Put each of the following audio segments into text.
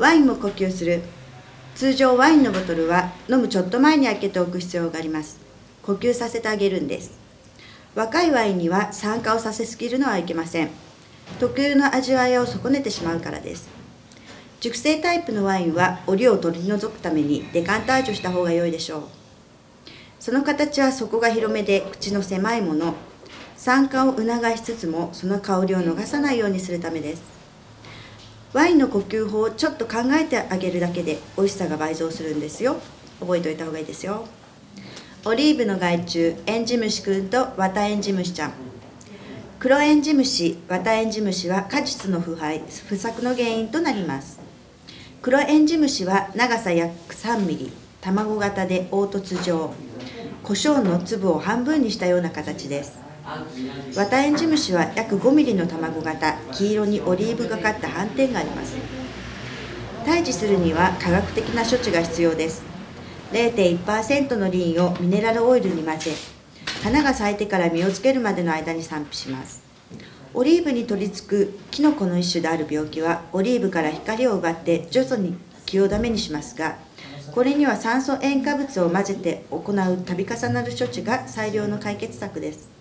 ワインも呼吸する。通常ワインのボトルは飲むちょっと前に開けておく必要があります。呼吸させてあげるんです。若いワインには酸化をさせすぎるのはいけません。特有の味わいを損ねてしまうからです。熟成タイプのワインは折を取り除くためにデカンタージュした方が良いでしょう。その形は底が広めで口の狭いもの。酸化を促しつつもその香りを逃さないようにするためです。ワインの呼吸法をちょっと考えてあげるだけで美味しさが倍増するんですよ。覚えておいた方がいいですよ。オリーブの害虫エンジムシくんとワタエンジムシちゃん。黒エンジムシワタエンジムシは果実の腐敗不作の原因となります。黒エンジムシは長さ約3ミリ卵型で凹凸状。胡椒の粒を半分にしたような形です。ワタエンジムシは約5ミリの卵型黄色にオリーブがかった斑点があります。退治するには科学的な処置が必要です。0.1%のリンをミネラルオイルに混ぜ花が咲いてから実をつけるまでの間に散布します。オリーブに取り付くキノコの一種である病気はオリーブから光を奪って徐々に気をダメにしますがこれには酸素塩化物を混ぜて行う度重なる処置が最良の解決策です。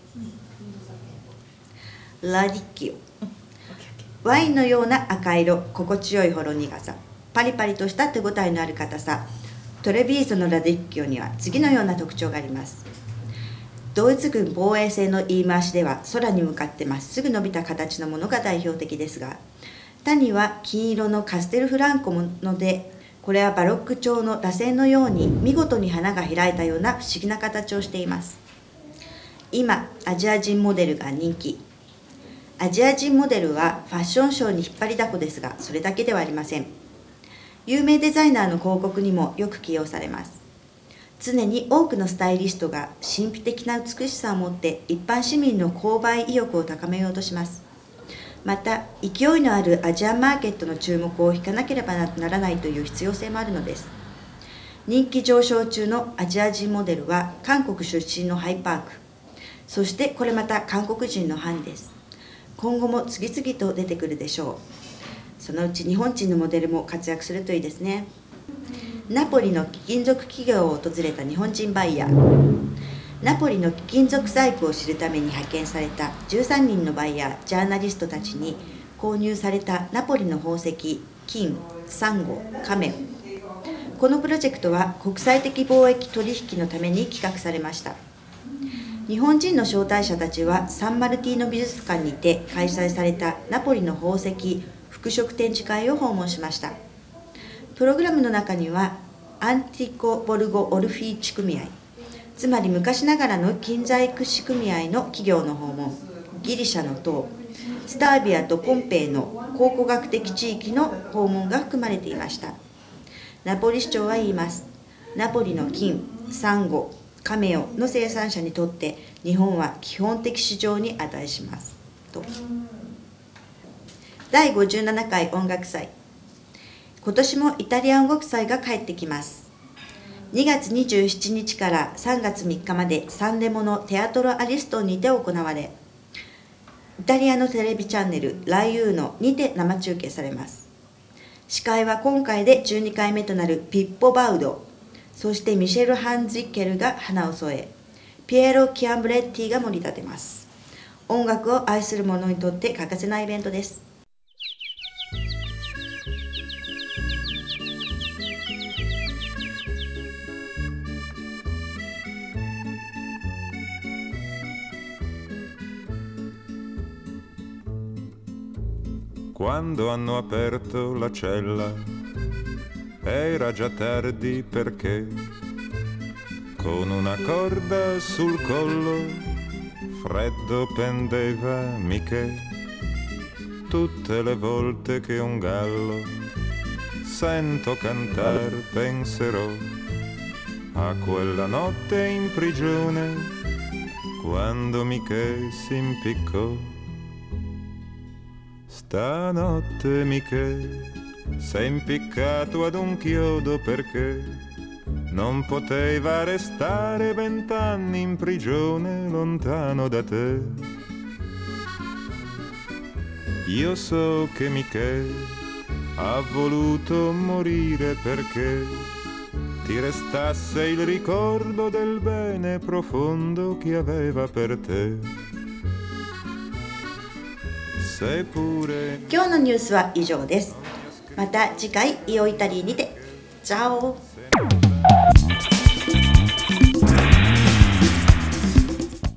ラディッキオ。ワインのような赤色心地よいほろ苦さ。パリパリとした手ごたえのある硬さ。トレビーゾのラディッキオには次のような特徴があります。ドイツ軍防衛戦の言い回しでは空に向かってまっすぐ伸びた形のものが代表的ですが他には金色のカステルフランコものでこれはバロック調の螺旋のように見事に花が開いたような不思議な形をしています。今アジア人モデルが人気アジア人モデルはファッションショーに引っ張りだこですがそれだけではありません。有名デザイナーの広告にもよく起用されます。常に多くのスタイリストが神秘的な美しさを持って一般市民の購買意欲を高めようとします。また勢いのあるアジアマーケットの注目を引かなければならないという必要性もあるのです。人気上昇中のアジア人モデルは韓国出身のハイパーク。そしてこれまた韓国人のハンです。今後も次々と出てくるでしょう。そのうち日本人のモデルも活躍するといいですね。ナポリの貴金属企業を訪れた日本人バイヤー。ナポリの貴金属細工を知るために派遣された13人のバイヤージャーナリストたちに購入されたナポリの宝石金サンゴカメ。オこのプロジェクトは国際的貿易取引のために企画されました。日本人の招待者たちはサンマルティーノ美術館にて開催されたナポリの宝石服飾展示会を訪問しました。プログラムの中にはアンティコ・ボルゴ・オルフィー地組合つまり昔ながらの金細工師組合の企業の訪問ギリシャの塔スタービアとポンペイの考古学的地域の訪問が含まれていました。ナポリ市長は言います。ナポリの金サンゴカメオの生産者にとって日本は基本的市場に値します。と。第57回音楽祭。今年もイタリアン国祭が帰ってきます。2月27日から3月3日までサンデモのテアトロアリストにて行われイタリアのテレビチャンネルライユーノにて生中継されます。司会は今回で12回目となるピッポ・バウド。そしてミシェル・ハンズィッケルが花を添えピエロ・キアンブレッティが盛り立てます。音楽を愛する者にとって欠かせないイベントです。Quando hanno aperto la cella era già tardi perché con una corda sul collo freddo pendeva Michè. Tutte le volte che un gallo sento cantar penserò a quella notte in prigione quando Michè si impiccò. Stanotte Michele sei impiccato ad un chiodo perché non poteva restare vent'anni in prigione lontano da te. Io so che Michele ha voluto morire perché ti restasse il ricordo del bene profondo che aveva per te. Seppure 今日のニュースは以上です また次回イオイタリーにて。チャオ。